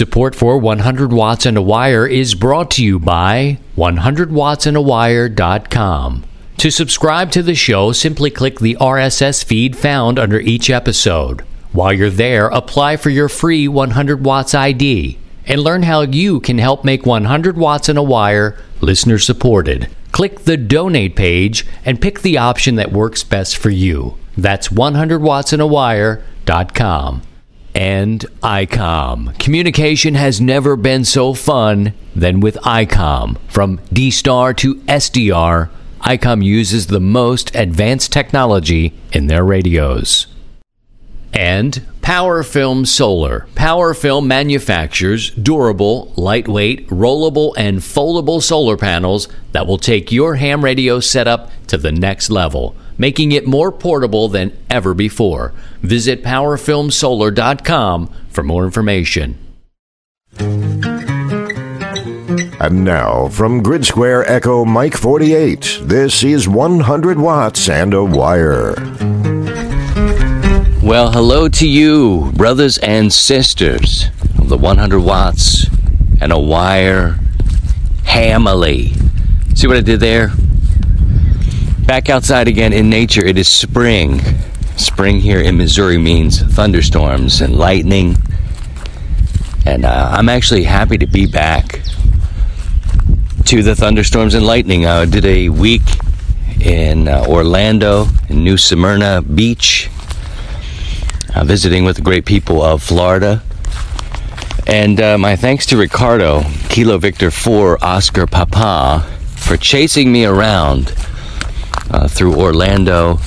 Support for 100 Watts and a Wire is brought to you by 100wattsandawire.com. To subscribe to the show, simply click the RSS feed found under each episode. While you're there, apply for your free 100 Watts ID and learn how you can help make 100 Watts and a Wire listener supported. Click the donate page and pick the option that works best for you. That's 100wattsandawire.com. And ICOM. Communication has never been so fun than with ICOM. From D Star to SDR, ICOM uses the most advanced technology in their radios. And Power Film Solar. Power Film manufactures durable, lightweight, rollable, and foldable solar panels that will take your ham radio setup to the next level, making it more portable than ever before. Visit powerfilmsolar.com for more information. And now, from Grid Square Echo Mike 48, this is 100 Watts and a Wire. Well, hello to you, brothers and sisters of the 100 Watts and a Wire Hamily. See what I did there? Back outside again in nature, it is spring. Spring here in Missouri means thunderstorms and lightning. And uh, I'm actually happy to be back to the thunderstorms and lightning. I did a week in uh, Orlando, in New Smyrna Beach, uh, visiting with the great people of Florida. And uh, my thanks to Ricardo, Kilo Victor 4 Oscar Papa, for chasing me around uh, through Orlando.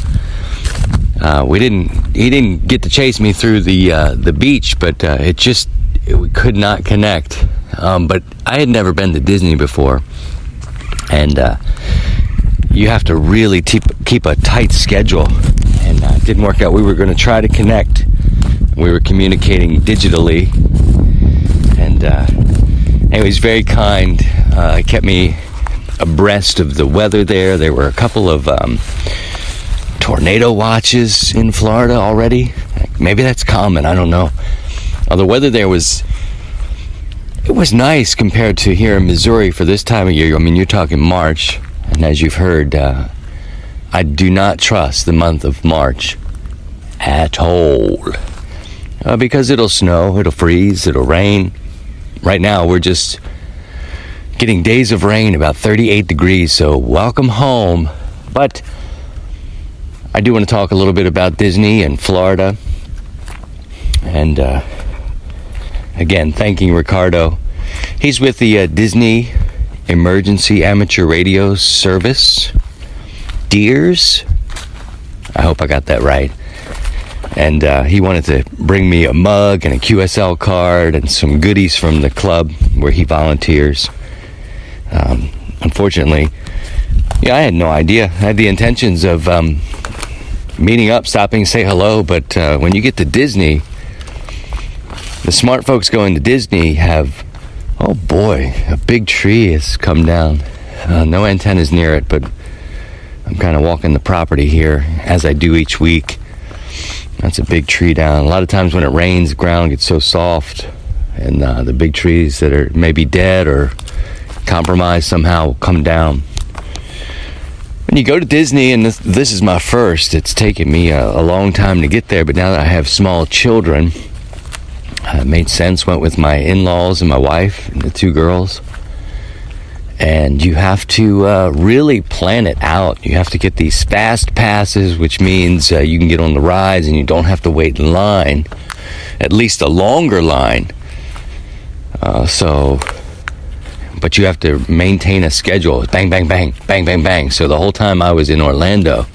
Uh, we didn't. He didn't get to chase me through the uh, the beach, but uh, it just it, we could not connect. Um, but I had never been to Disney before, and uh, you have to really keep keep a tight schedule. And uh, it didn't work out. We were going to try to connect. We were communicating digitally, and uh, anyway, he's very kind. Uh, kept me abreast of the weather there. There were a couple of um, tornado watches in Florida already. Maybe that's common. I don't know. The weather there was it was nice compared to here in Missouri for this time of year. I mean, you're talking March, and as you've heard, uh, I do not trust the month of March at all uh, because it'll snow, it'll freeze, it'll rain. Right now, we're just getting days of rain, about 38 degrees. So, welcome home. But I do want to talk a little bit about Disney and Florida. And uh, again, thanking Ricardo. He's with the uh, Disney Emergency Amateur Radio Service, DEARS. I hope I got that right. And uh, he wanted to bring me a mug and a QSL card and some goodies from the club where he volunteers. Um, unfortunately, yeah, I had no idea. I had the intentions of um, meeting up, stopping, say hello, but uh, when you get to Disney, the smart folks going to Disney have, oh boy, a big tree has come down. Uh, no antennas near it, but I'm kind of walking the property here as I do each week. That's a big tree down. A lot of times when it rains, the ground gets so soft, and uh, the big trees that are maybe dead or compromised somehow come down. When you go to Disney, and this, this is my first, it's taken me a, a, long time to get there, but now that I have small children, uh, it made sense. Went with my in laws and my wife and the two girls. And you have to uh, really plan it out. You have to get these fast passes, which means uh, you can get on the rides and you don't have to wait in line, at least a longer line. Uh, so but you have to maintain a schedule. Bang, bang, bang, bang, bang, bang. So the whole time I was in Orlando,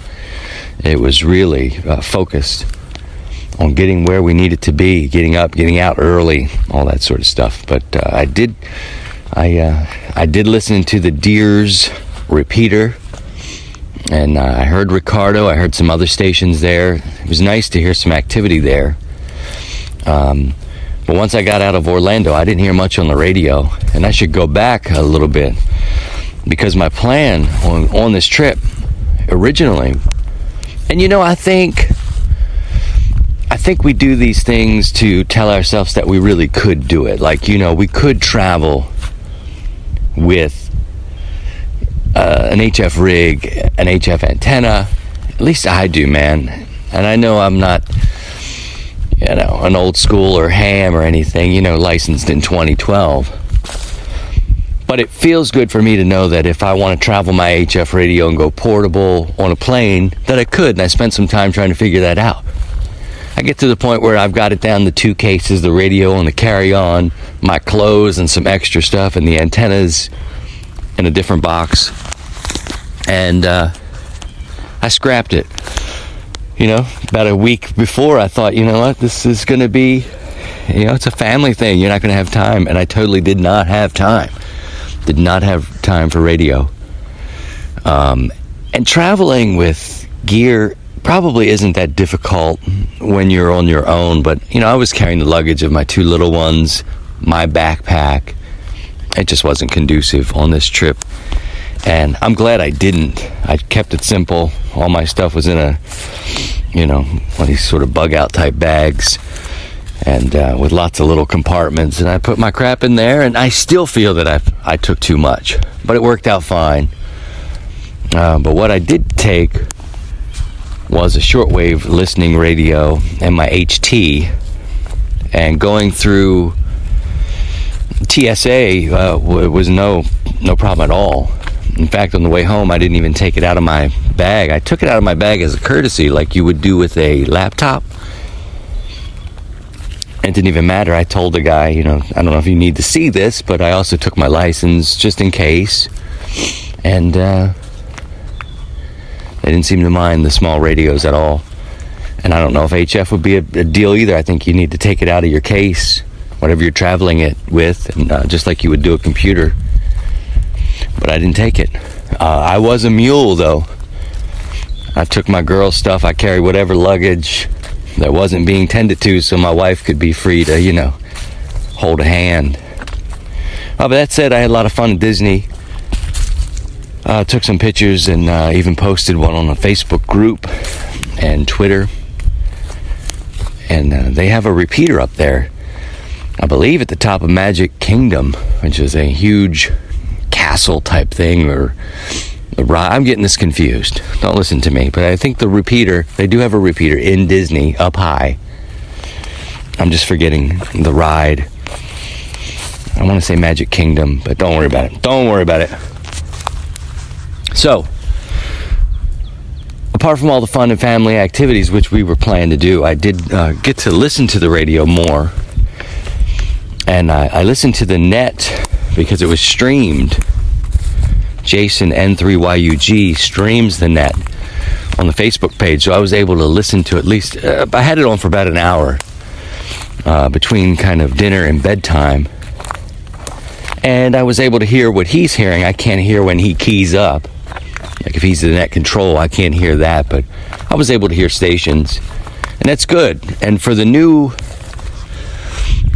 it was really uh, focused on getting where we needed to be, getting up, getting out early, all that sort of stuff. But uh, I did, I, uh, I did listen to the DEARS repeater, and uh, I heard Ricardo. I heard some other stations there. It was nice to hear some activity there. Um, but once I got out of Orlando, I didn't hear much on the radio, and I should go back a little bit because my plan on, on this trip originally, and you know, I think I think we do these things to tell ourselves that we really could do it. Like, you know, we could travel with uh, an HF rig, an HF antenna. At least I do, man. And I know I'm not, you know, an old school or ham or anything, you know, licensed in 2012. But it feels good for me to know that if I want to travel my HF radio and go portable on a plane, that I could. And I spent some time trying to figure that out. I get to the point where I've got it down the two cases the radio and the carry on, my clothes and some extra stuff, and the antennas in a different box. And uh, I scrapped it. You know, about a week before, I thought, you know what, this is going to be, you know, it's a family thing. You're not going to have time. And I totally did not have time did not have time for radio. Um, and traveling with gear probably isn't that difficult when you're on your own, but you know, I was carrying the luggage of my two little ones, my backpack. It just wasn't conducive on this trip. And I'm glad I didn't. I kept it simple. All my stuff was in a, you know, one of these sort of bug out type bags and uh, with lots of little compartments. And I put my crap in there, and I still feel that I I took too much, but it worked out fine. Uh, but what I did take was a shortwave listening radio and my HT, and going through TSA uh, was no no problem at all. In fact, on the way home, I didn't even take it out of my bag. I took it out of my bag as a courtesy, like you would do with a laptop it didn't even matter. I told the guy, you know, I don't know if you need to see this, but I also took my license just in case. And uh, they didn't seem to mind the small radios at all. And I don't know if HF would be a, a deal either. I think you need to take it out of your case, whatever you're traveling it with, and uh, just like you would do a computer. But I didn't take it. Uh, I was a mule though. I took my girl stuff. I carried whatever luggage that wasn't being tended to so my wife could be free to, you know, hold a hand. Uh, but that said, I had a lot of fun at Disney. Uh, took some pictures and uh, even posted one on a Facebook group and Twitter. And uh, they have a repeater up there, I believe at the top of Magic Kingdom, which is a huge castle type thing or I'm getting this confused. Don't listen to me. But I think the repeater, they do have a repeater in Disney up high. I'm just forgetting the ride. I want to say Magic Kingdom, but don't worry about it. Don't worry about it. So, apart from all the fun and family activities which we were planning to do, I did uh, get to listen to the radio more. And I, I listened to the net because it was streamed Jason N3YUG streams the net on the Facebook page, so I was able to listen to at least. Uh, I had it on for about an hour uh, between kind of dinner and bedtime, and I was able to hear what he's hearing. I can't hear when he keys up. Like if he's the net control, I can't hear that, but I was able to hear stations, and that's good. And for the new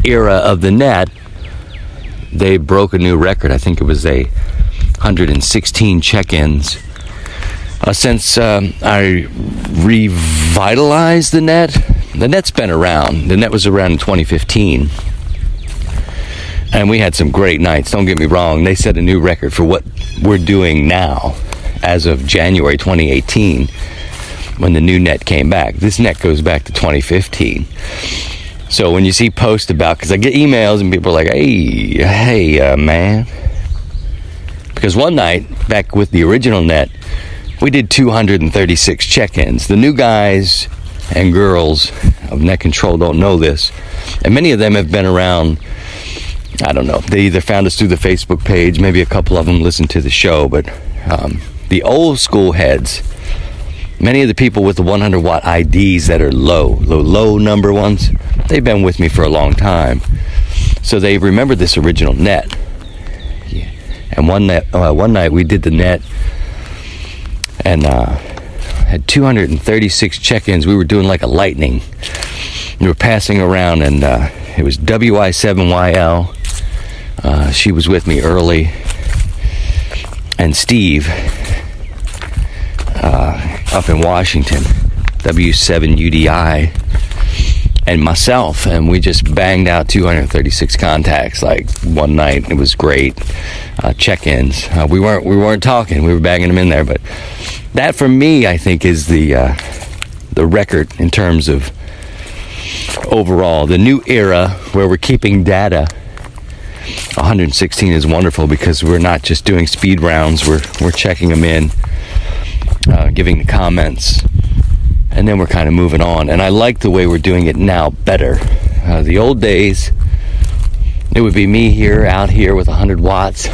era of the net, they broke a new record. I think it was a 116 check ins. Uh, since um, I revitalized the net, the net's been around. The net was around in 2015. And we had some great nights, don't get me wrong. They set a new record for what we're doing now as of January 2018 when the new net came back. This net goes back to 2015. So when you see posts about, because I get emails and people are like, hey, hey, uh, man, because one night, back with the original net, we did 236 check ins. The new guys and girls of Net Control don't know this, and many of them have been around. I don't know. They either found us through the Facebook page, maybe a couple of them listened to the show, but um, the old school heads, many of the people with the 100 watt IDs that are low, low, low number ones, they've been with me for a long time. So they remember this original net. And one night, uh, one night we did the net and uh, had 236 check-ins. We were doing like a lightning. We were passing around, and uh, it was WI7YL. Uh, she was with me early, and Steve uh, up in Washington, W7UDI. and myself, and we just banged out 236 contacts like one night. It was great. Uh, check-ins. Uh, we weren't we weren't talking. We were banging them in there, but that for me, I think, is the uh, the record in terms of overall the new era where we're keeping data. 116 is wonderful because we're not just doing speed rounds. We're we're checking them in, uh, giving the comments and then we're kind of moving on. And I like the way we're doing it now better. Uh, the old days, it would be me here, out here with 100 watts.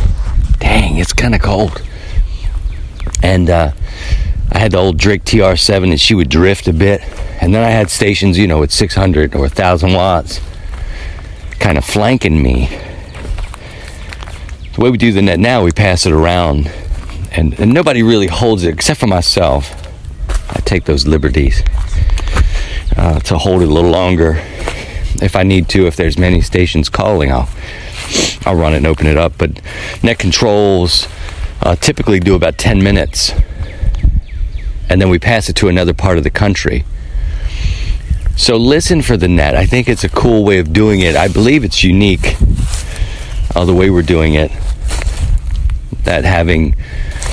Dang, it's kind of cold. And uh, I had the old Drake TR7, and she would drift a bit. And then I had stations, you know, with 600 or 1,000 watts, kind of flanking me. The way we do the net now, we pass it around, and, and nobody really holds it except for myself. I take those liberties uh, to hold it a little longer. If I need to, if there's many stations calling, I'll I'll run it and open it up. But net controls uh, typically do about 10 minutes, and then we pass it to another part of the country. So listen for the net. I think it's a cool way of doing it. I believe it's unique, uh, the way we're doing it. That having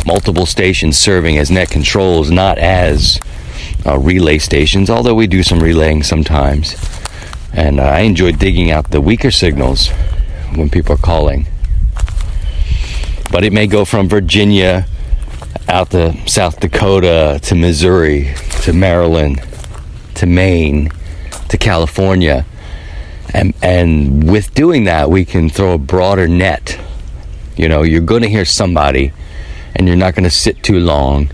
multiple stations serving as net controls, not as uh, relay stations, although we do some relaying sometimes. And uh, I enjoy digging out the weaker signals when people are calling. But it may go from Virginia out to South Dakota to Missouri to Maryland to Maine to California. And, and with doing that, we can throw a broader net. You know, you're going to hear somebody and you're not going to sit too long,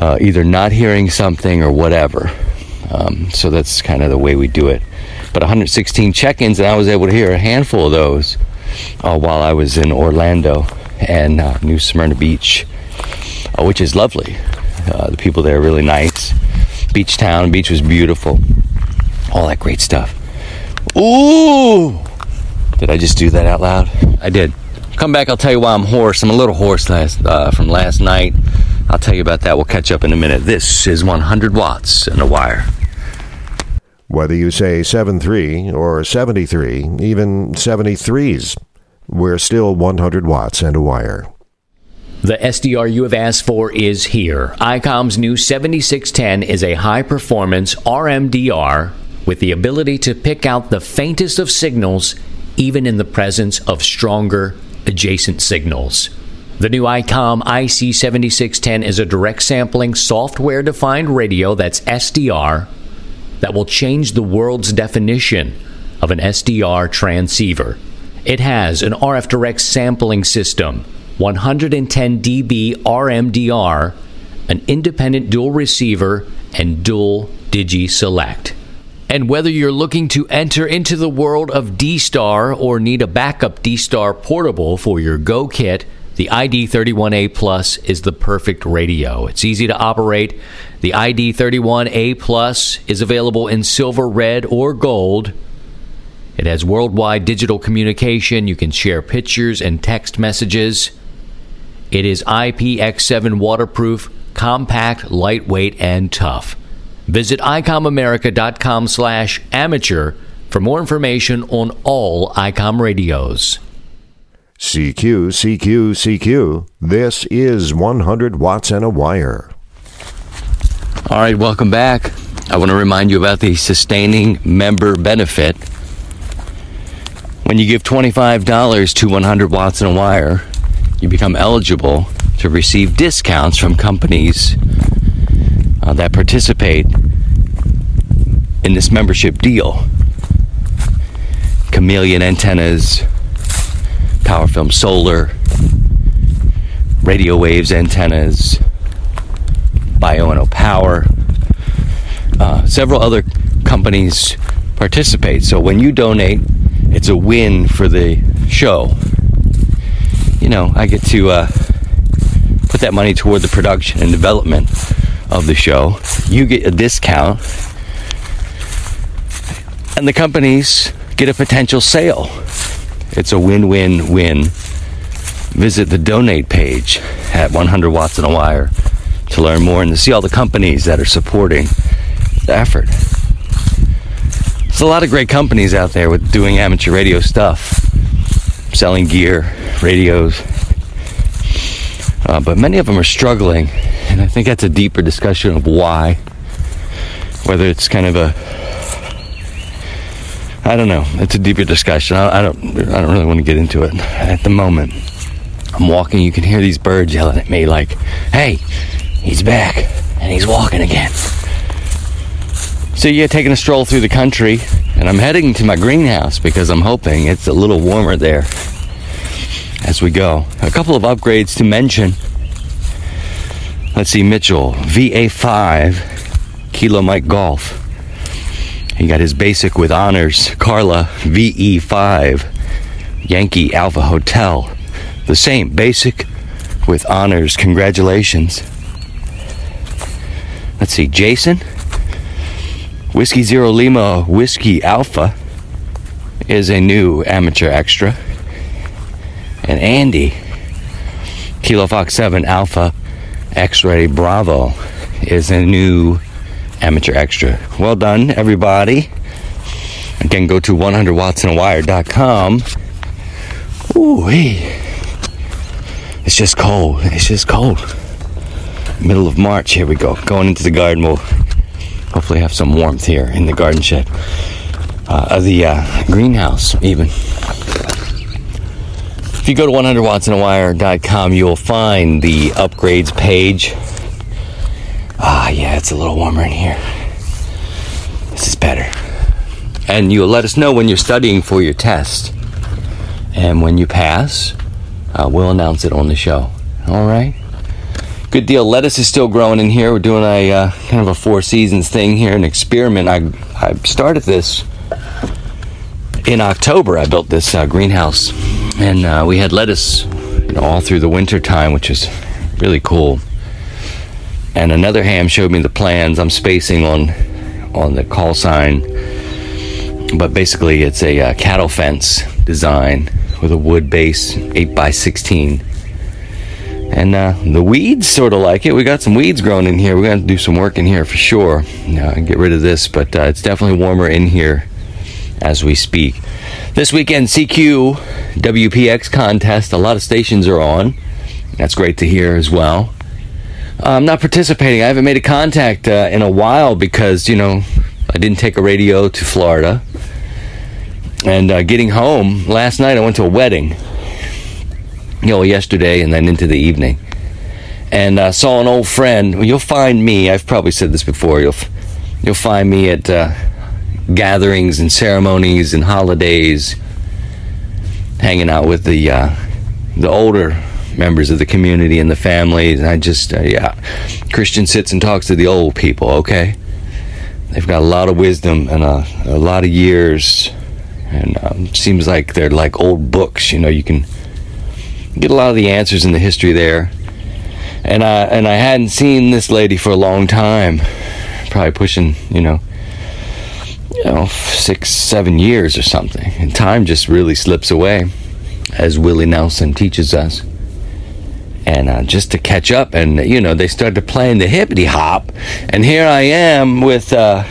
uh, either not hearing something or whatever. Um, so that's kind of the way we do it. But 116 check ins, and I was able to hear a handful of those uh, while I was in Orlando and uh, New Smyrna Beach, uh, which is lovely. Uh, the people there are really nice. Beach town, beach was beautiful. All that great stuff. Ooh! Did I just do that out loud? I did. Come back, I'll tell you why I'm hoarse. I'm a little hoarse last, uh, from last night. I'll tell you about that. We'll catch up in a minute. This is 100 watts in a wire. Whether you say 73 or 73, even 73s, we're still 100 watts and a wire. The SDR you have asked for is here. ICOM's new 7610 is a high performance RMDR with the ability to pick out the faintest of signals even in the presence of stronger adjacent signals. The new ICOM IC7610 is a direct sampling software defined radio that's SDR that will change the world's definition of an SDR transceiver. It has an RF direct sampling system, 110 dB RMDR, an independent dual receiver, and dual Digi Select. And whether you're looking to enter into the world of D Star or need a backup D Star portable for your Go kit, the ID31A Plus is the perfect radio. It's easy to operate. The ID31A Plus is available in silver, red, or gold. It has worldwide digital communication. You can share pictures and text messages. It is IPX7 waterproof, compact, lightweight, and tough. Visit icomamerica.com slash amateur for more information on all ICOM radios. CQ, CQ, CQ. This is 100 watts and a wire. All right, welcome back. I want to remind you about the sustaining member benefit. When you give $25 to 100 watts and a wire, you become eligible to receive discounts from companies uh, that participate in this membership deal. Chameleon antennas, Power Film Solar, Radio Waves antennas, Bioenno Power. Uh, several other companies participate. So when you donate, it's a win for the show. You know, I get to uh, put that money toward the production and development of the show. You get a discount, and the companies get a potential sale. It's a win win win. Visit the donate page at 100 Watts in a Wire to learn more and to see all the companies that are supporting the effort. There's a lot of great companies out there with doing amateur radio stuff, selling gear, radios. Uh, but many of them are struggling, and I think that's a deeper discussion of why. Whether it's kind of a I don't know. It's a deeper discussion. I, I, don't. I don't really want to get into it at the moment. I'm walking. You can hear these birds yelling at me, like, "Hey, he's back and he's walking again." So yeah, taking a stroll through the country, and I'm heading to my greenhouse because I'm hoping it's a little warmer there as we go. A couple of upgrades to mention. Let's see, Mitchell VA5 Kilo Mike Golf. He got his basic with honors. Carla VE5 Yankee Alpha Hotel. The same basic with honors. Congratulations. Let's see, Jason Whiskey Zero Lima Whiskey Alpha is a new amateur extra. And Andy Kilo Fox 7 Alpha X Ray Bravo is a new amateur extra. Well done, everybody. Again, go to 100wattsinawire.com. Ooh, hey. It's just cold. It's just cold. Middle of March, here we go. Going into the garden. We'll hopefully have some warmth here in the garden shed. Uh, the uh, greenhouse, even. If you go to 100wattsinawire.com, you'll find the upgrades page Ah, yeah, it's a little warmer in here. This is better. And you'll let us know when you're studying for your test. And when you pass, uh, we'll announce it on the show. All right? Good deal. Lettuce is still growing in here. We're doing a uh, kind of a four seasons thing here, an experiment. I, I started this in October. I built this uh, greenhouse, and uh, we had lettuce you know, all through the winter time, which is really cool and another ham showed me the plans. I'm spacing on on the call sign, but basically it's a uh, cattle fence design with a wood base, eight by sixteen. And uh, the weeds sort of like it. We got some weeds growing in here. We're to do some work in here for sure. Uh, get rid of this, but uh, it's definitely warmer in here as we speak. This weekend, CQ WPX contest. A lot of stations are on. That's great to hear as well. I'm not participating. I haven't made a contact uh, in a while because, you know, I didn't take a radio to Florida. And uh, getting home last night, I went to a wedding, you know, yesterday and then into the evening. And uh, saw an old friend. You'll find me, I've probably said this before, you'll, you'll find me at uh, gatherings and ceremonies and holidays, hanging out with the, uh, the older members of the community and the families. And I just, uh, yeah, Christian sits and talks to the old people, okay? They've got a lot of wisdom and a, a lot of years. And um, seems like they're like old books, you know, you can get a lot of the answers in the history there. And I, and I hadn't seen this lady for a long time, probably pushing, you know, you know, six, seven years or something. And time just really slips away, as Willie Nelson teaches us. And uh, just to catch up and you know they started playing the hippity hop. And here i am with uh,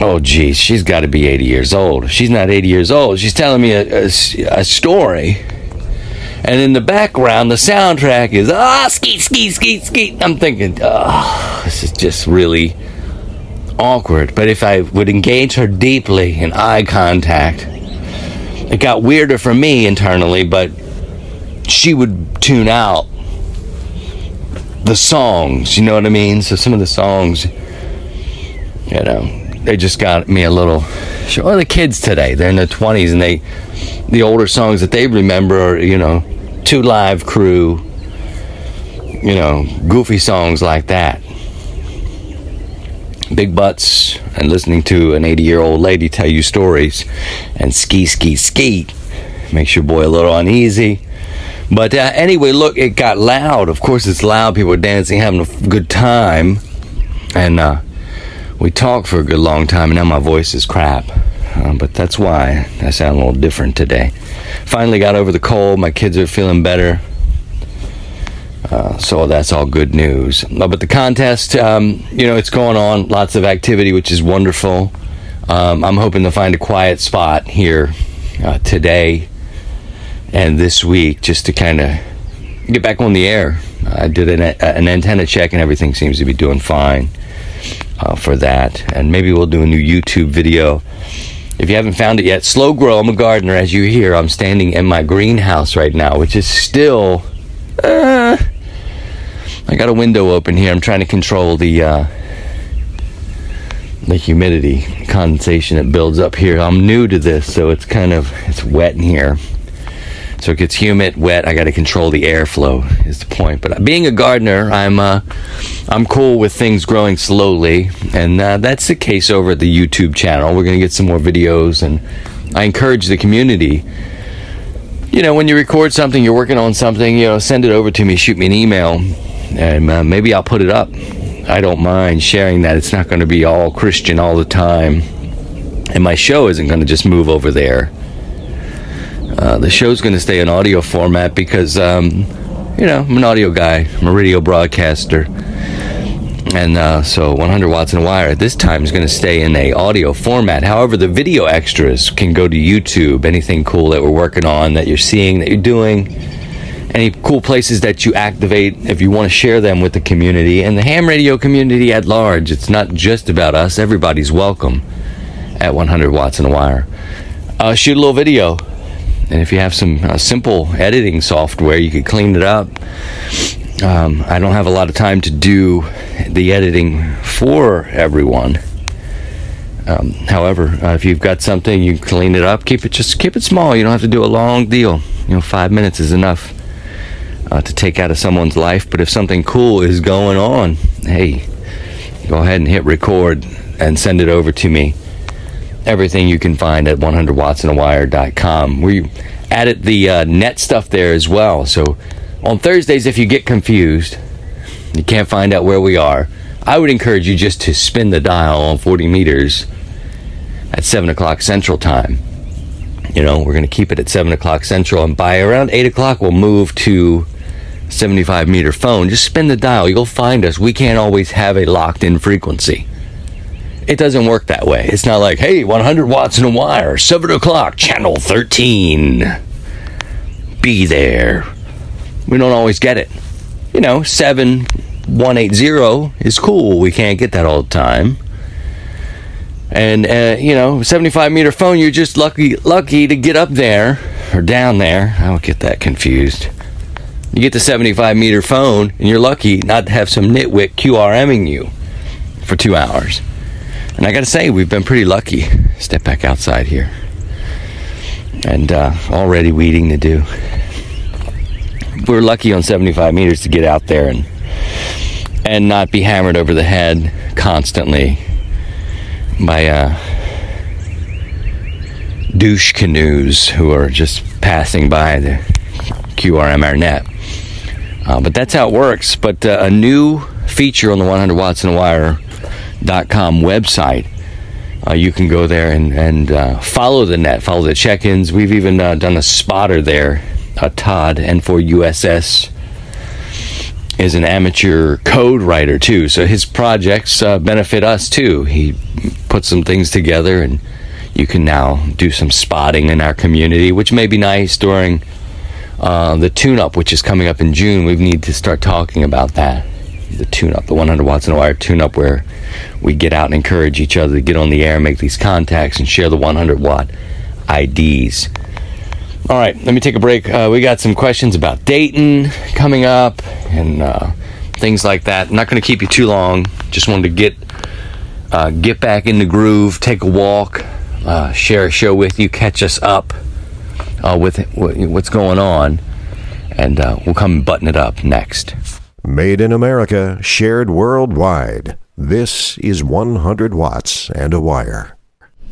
oh geez she's got to be 80 years old. She's not 80 years old. She's telling me a, a, a story. And in the background the soundtrack is ah oh, skeet skeet skeet skeet. I'm thinking oh this is just really awkward but if i would engage her deeply in eye contact it got weirder for me internally but she would tune out the songs, you know what I mean? So some of the songs, you know, they just got me a little. Or the kids today, they're in their 20s and they, the older songs that they remember are, you know, Two Live Crew, you know, goofy songs like that. Big butts and listening to an 80 year old lady tell you stories and ski, ski, ski makes your boy a little uneasy but uh, anyway, look, it got loud. Of course, it's loud. People are dancing, having a good time. And uh, we talked for a good long time, and now my voice is crap. Uh, but that's why I sound a little different today. Finally got over the cold. My kids are feeling better. Uh, so that's all good news. Uh, but the contest, um, you know, it's going on. Lots of activity, which is wonderful. Um, I'm hoping to find a quiet spot here uh, today and this week just to kind of get back on the air. I did an, an, antenna check and everything seems to be doing fine uh, for that. And maybe we'll do a new YouTube video. If you haven't found it yet, Slow Grow, I'm a gardener. As you hear, I'm standing in my greenhouse right now, which is still. Uh, I got a window open here. I'm trying to control the uh, the humidity condensation that builds up here. I'm new to this, so it's kind of it's wet in here. So it gets humid, wet. I got to control the airflow. Is the point. But being a gardener, I'm uh, I'm cool with things growing slowly, and uh, that's the case over at the YouTube channel. We're gonna get some more videos, and I encourage the community. You know, when you record something, you're working on something. You know, send it over to me. Shoot me an email, and uh, maybe I'll put it up. I don't mind sharing that. It's not going to be all Christian all the time, and my show isn't going to just move over there uh, the show's going to stay in audio format because, um, you know, I'm an audio guy, I'm a radio broadcaster. And uh, so 100 watts in a wire at this time is going to stay in a audio format. However, the video extras can go to YouTube. Anything cool that we're working on, that you're seeing, that you're doing, any cool places that you activate if you want to share them with the community and the ham radio community at large. It's not just about us. Everybody's welcome at 100 watts in a wire. Uh, shoot a little video and if you have some uh, simple editing software, you could clean it up. Um, I don't have a lot of time to do the editing for everyone. Um, however, uh, if you've got something, you clean it up. Keep it just keep it small. You don't have to do a long deal. You know, five minutes is enough uh, to take out of someone's life. But if something cool is going on, hey, go ahead and hit record and send it over to me everything you can find at 100wattsinawire.com. We added the uh, net stuff there as well. So on Thursdays, if you get confused, you can't find out where we are, I would encourage you just to spin the dial on 40 meters at 7 o'clock Central Time. You know, we're going to keep it at 7 o'clock Central, and by around 8 o'clock, we'll move to 75 meter phone. Just spin the dial. You'll find us. We can't always have a locked in frequency. It doesn't work that way. It's not like, hey, 100 watts in a wire, 7 o'clock, channel 13. Be there. We don't always get it. You know, 7180 is cool. We can't get that all the time. And, uh, you know, 75 meter phone, you're just lucky, lucky to get up there or down there. I don't get that confused. You get the 75 meter phone, and you're lucky not to have some nitwit QRMing you for two hours. And I got to say, we've been pretty lucky. Step back outside here. And uh, already weeding to do. We're lucky on 75 meters to get out there and and not be hammered over the head constantly by uh, douche canoes who are just passing by the QRM net. Uh, but that's how it works. But uh, a new feature on the 100 watts in a website. Uh, you can go there and, and uh, follow the net, follow the check ins. We've even uh, done a spotter there. Uh, Todd, N4USS, is an amateur code writer too. So his projects uh, benefit us too. He puts some things together, and you can now do some spotting in our community, which may be nice during uh, the tune up, which is coming up in June. We need to start talking about that the tune up, the 100 watts in a wire tune up, where we get out and encourage each other to get on the air, make these contacts, and share the 100 watt IDs. All right, let me take a break. Uh, we got some questions about Dayton coming up and uh, things like that. I'm not going to keep you too long. Just wanted to get uh, get back in the groove, take a walk, uh, share a show with you, catch us up uh, with what's going on, and uh, we'll come button it up next. Made in America, shared worldwide. This is 100 watts and a wire.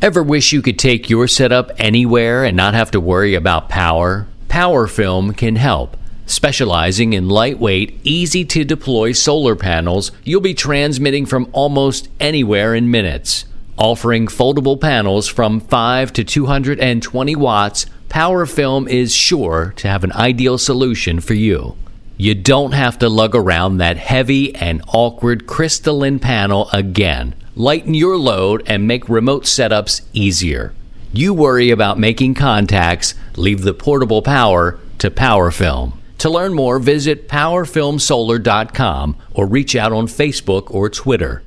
Ever wish you could take your setup anywhere and not have to worry about power? PowerFilm can help. Specializing in lightweight, easy to deploy solar panels, you'll be transmitting from almost anywhere in minutes. Offering foldable panels from 5 to 220 watts, PowerFilm is sure to have an ideal solution for you. You don't have to lug around that heavy and awkward crystalline panel again. lighten your load, and make remote setups easier. You worry about making contacts, leave the portable power to PowerFilm. To learn more, visit powerfilmsolar.com or reach out on Facebook or Twitter.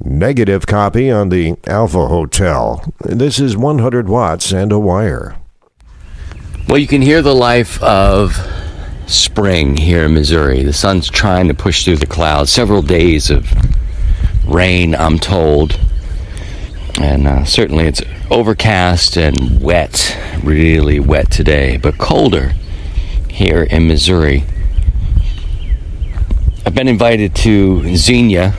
Negative copy on the Alpha Hotel. This is 100 watts and a wire. Well, you can hear the life of spring here in Missouri. The sun's trying to push through the clouds. Several days of rain, I'm told. And uh, certainly it's overcast and wet, really wet today, but colder here in Missouri. I've been invited to Xenia.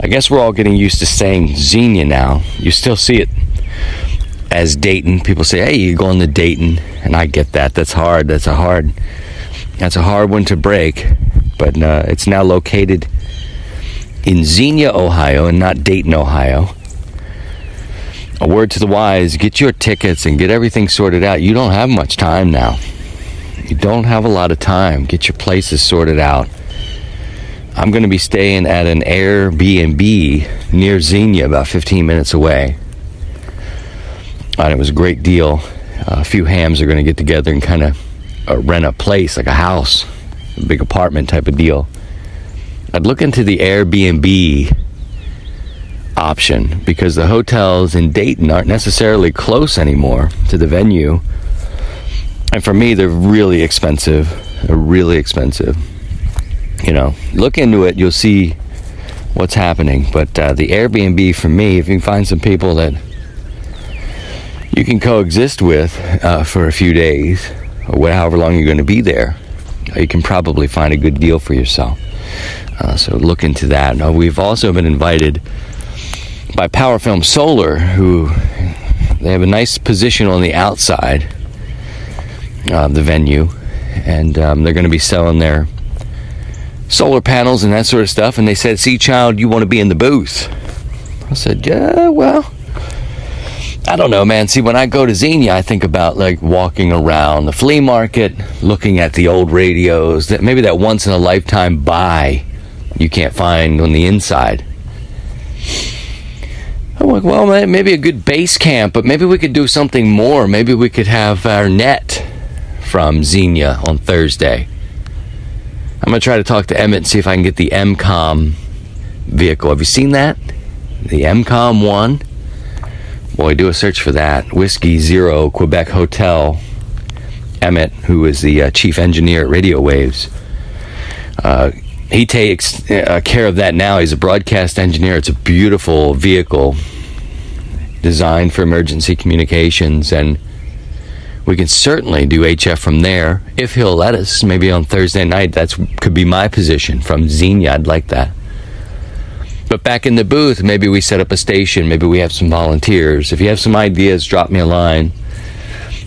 I guess we're all getting used to saying Xenia now. You still see it as Dayton. People say, "Hey, you're going to Dayton," and I get that. That's hard. That's a hard. That's a hard one to break. But uh, it's now located in Xenia, Ohio, and not Dayton, Ohio. A word to the wise: get your tickets and get everything sorted out. You don't have much time now. You don't have a lot of time. Get your places sorted out. I'm going to be staying at an Airbnb near Xenia, about 15 minutes away and it was a great deal. A few hams are going to get together and kind of uh, rent a place, like a house, a big apartment type of deal. I'd look into the Airbnb option because the hotels in Dayton aren't necessarily close anymore to the venue. And for me, they're really expensive. They're really expensive. You know, look into it, you'll see what's happening. But uh, the Airbnb for me, if you can find some people that you can coexist with uh, for a few days, or however long you're going to be there, you can probably find a good deal for yourself. Uh, so look into that. Now, we've also been invited by PowerFilm Solar, who they have a nice position on the outside of the venue, and um, they're going to be selling their solar panels and that sort of stuff. And they said, "See, child, you want to be in the booth?" I said, "Yeah, well." I don't know, man. See, when I go to Xenia, I think about like walking around the flea market, looking at the old radios, that maybe that once in a lifetime buy you can't find on the inside. I'm like, well, maybe a good base camp, but maybe we could do something more. Maybe we could have our net from Xenia on Thursday. I'm going to try to talk to Emmett and see if I can get the MCOM vehicle. Have you seen that? The MCOM 1? Boy, do a search for that. Whiskey Zero Quebec Hotel. Emmett, who is the uh, chief engineer at Radio Waves, uh, he takes uh, care of that now. He's a broadcast engineer. It's a beautiful vehicle designed for emergency communications, and we can certainly do HF from there if he'll let us. Maybe on Thursday night. That could be my position from Xenia. I'd like that. But back in the booth, maybe we set up a station. Maybe we have some volunteers. If you have some ideas, drop me a line.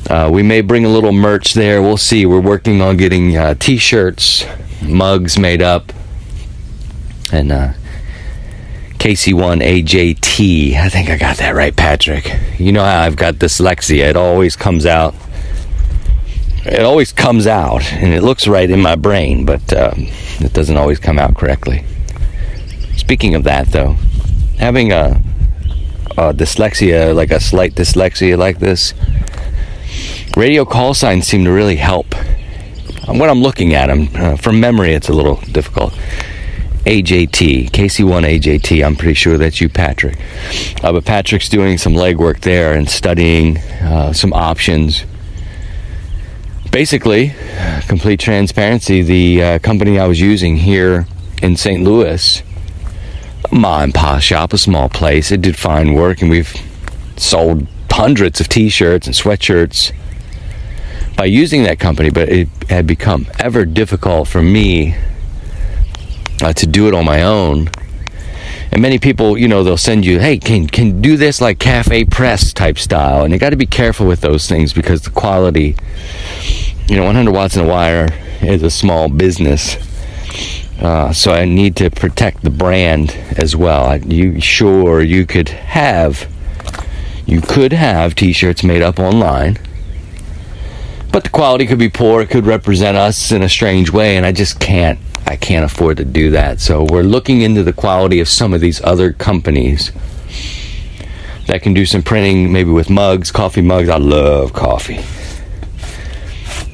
Uh, we may bring a little merch there. We'll see. We're working on getting uh, t shirts, mugs made up, and uh, KC1AJT. I think I got that right, Patrick. You know how I've got dyslexia, it always comes out. It always comes out, and it looks right in my brain, but um, it doesn't always come out correctly. Speaking of that, though, having a, a dyslexia, like a slight dyslexia like this, radio call signs seem to really help. When I'm looking at them, uh, from memory, it's a little difficult. AJT, KC1 AJT. I'm pretty sure that's you, Patrick. Uh, but Patrick's doing some legwork there and studying uh, some options. Basically, complete transparency, the uh, company I was using here in St. Louis ma and pa shop, a small place. It did fine work, and we've sold hundreds of T-shirts and sweatshirts by using that company. But it had become ever difficult for me uh, to do it on my own. And many people, you know, they'll send you, "Hey, can can do this like cafe press type style," and you got to be careful with those things because the quality, you know, 100 watts in a wire is a small business uh, so I need to protect the brand as well. You sure you could have you could have t-shirts made up online, But the quality could be poor. It could represent us in a strange way, and I just can't. I can't afford to do that. So we're looking into the quality of some of these other companies that can do some printing, maybe with mugs, coffee mugs. I love coffee.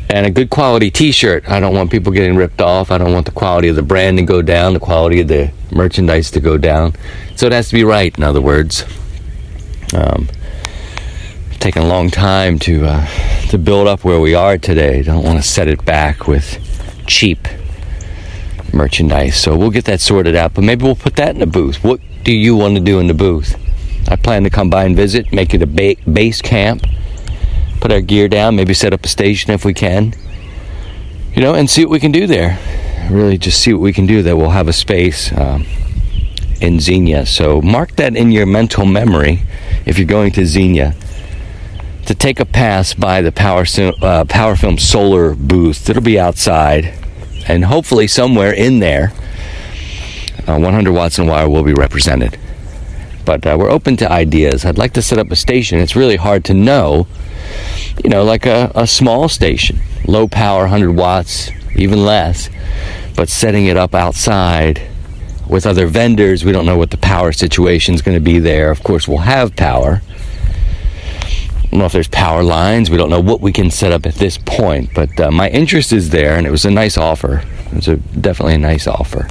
And a good quality t shirt. I don't want people getting ripped off. I don't want the quality of the brand to go down, the quality of the merchandise to go down. So it has to be right, in other words. Um, taken a long time to uh, to build up where we are today. Don't want to set it back with cheap merchandise. So we'll get that sorted out. But maybe we'll put that in the booth. What do you want to do in the booth? I plan to come by and visit, make it a ba- base camp, put our gear down, maybe set up a station if we can, you know, and see what we can do there. Really, just see what we can do. That we'll have a space um, in Xenia. So mark that in your mental memory if you're going to Xenia to take a pass by the Power, uh, PowerFilm Solar booth. It'll be outside, and hopefully somewhere in there, uh, 100 watts and wire will be represented. But uh, we're open to ideas. I'd like to set up a station. It's really hard to know, you know, like a, a small station, low power, 100 watts, even less, but setting it up outside with other vendors. We don't know what the power situation is going to be there. Of course, we'll have power I don't know if there's power lines. We don't know what we can set up at this point, but uh, my interest is there, and it was a nice offer. It was a, definitely a nice offer.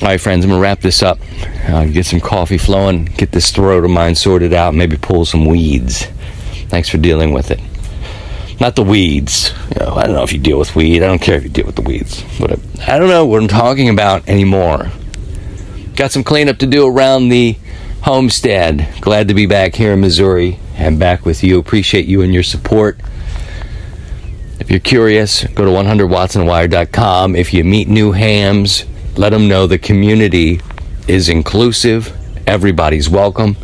All right, friends, I'm gonna wrap this up. Uh, get some coffee flowing, get this throat of mine sorted out, maybe pull some weeds. Thanks for dealing with it. Not the weeds. You know, I don't know if you deal with weed. I don't care if you deal with the weeds. But I don't know what I'm talking about anymore. Got some cleanup to do around the homestead. Glad to be back here in Missouri and back with you. Appreciate you and your support. If you're curious, go to 100wattsandwire.com. If you meet new hams, let them know the community is inclusive. Everybody's welcome.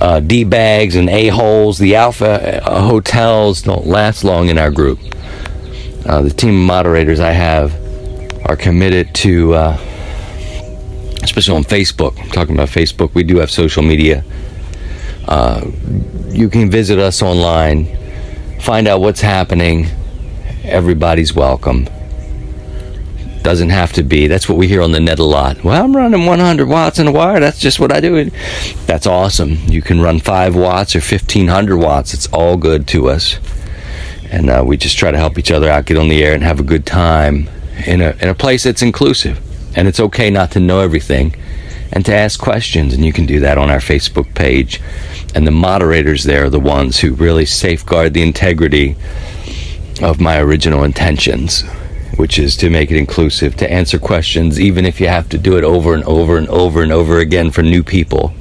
Uh, D bags and a holes, the alpha uh, hotels don't last long in our group. Uh, the team of moderators I have are committed to, uh, especially on Facebook. I'm talking about Facebook. We do have social media uh, you can visit us online, find out what's happening. Everybody's welcome. Doesn't have to be. That's what we hear on the net a lot. Well, I'm running 100 watts in a wire. That's just what I do. That's awesome. You can run 5 watts or 1500 watts. It's all good to us. And uh, we just try to help each other out, get on the air, and have a good time in a, in a place that's inclusive. And it's okay not to know everything and to ask questions. And you can do that on our Facebook page. And the moderators there are the ones who really safeguard the integrity of my original intentions, which is to make it inclusive, to answer questions, even if you have to do it over and over and over and over again for new people,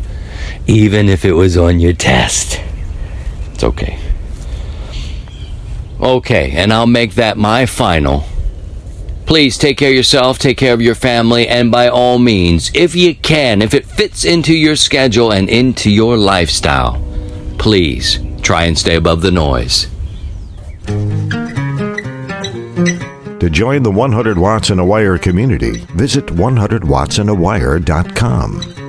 even if it was on your test. It's okay. Okay, and I'll make that my final Please take care of yourself, take care of your family, and by all means, if you can, if it fits into your schedule and into your lifestyle, please try and stay above the noise. To join the 100 Watts in a Wire community, visit 100wattsandawire.com.